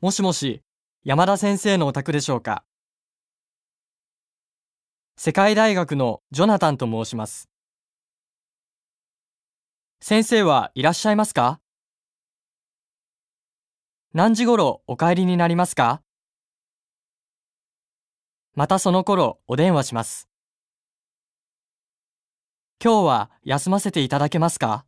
もしもし、山田先生のお宅でしょうか？世界大学のジョナタンと申します。先生はいらっしゃいますか？何時頃お帰りになりますか？またその頃お電話します。今日は休ませていただけますか？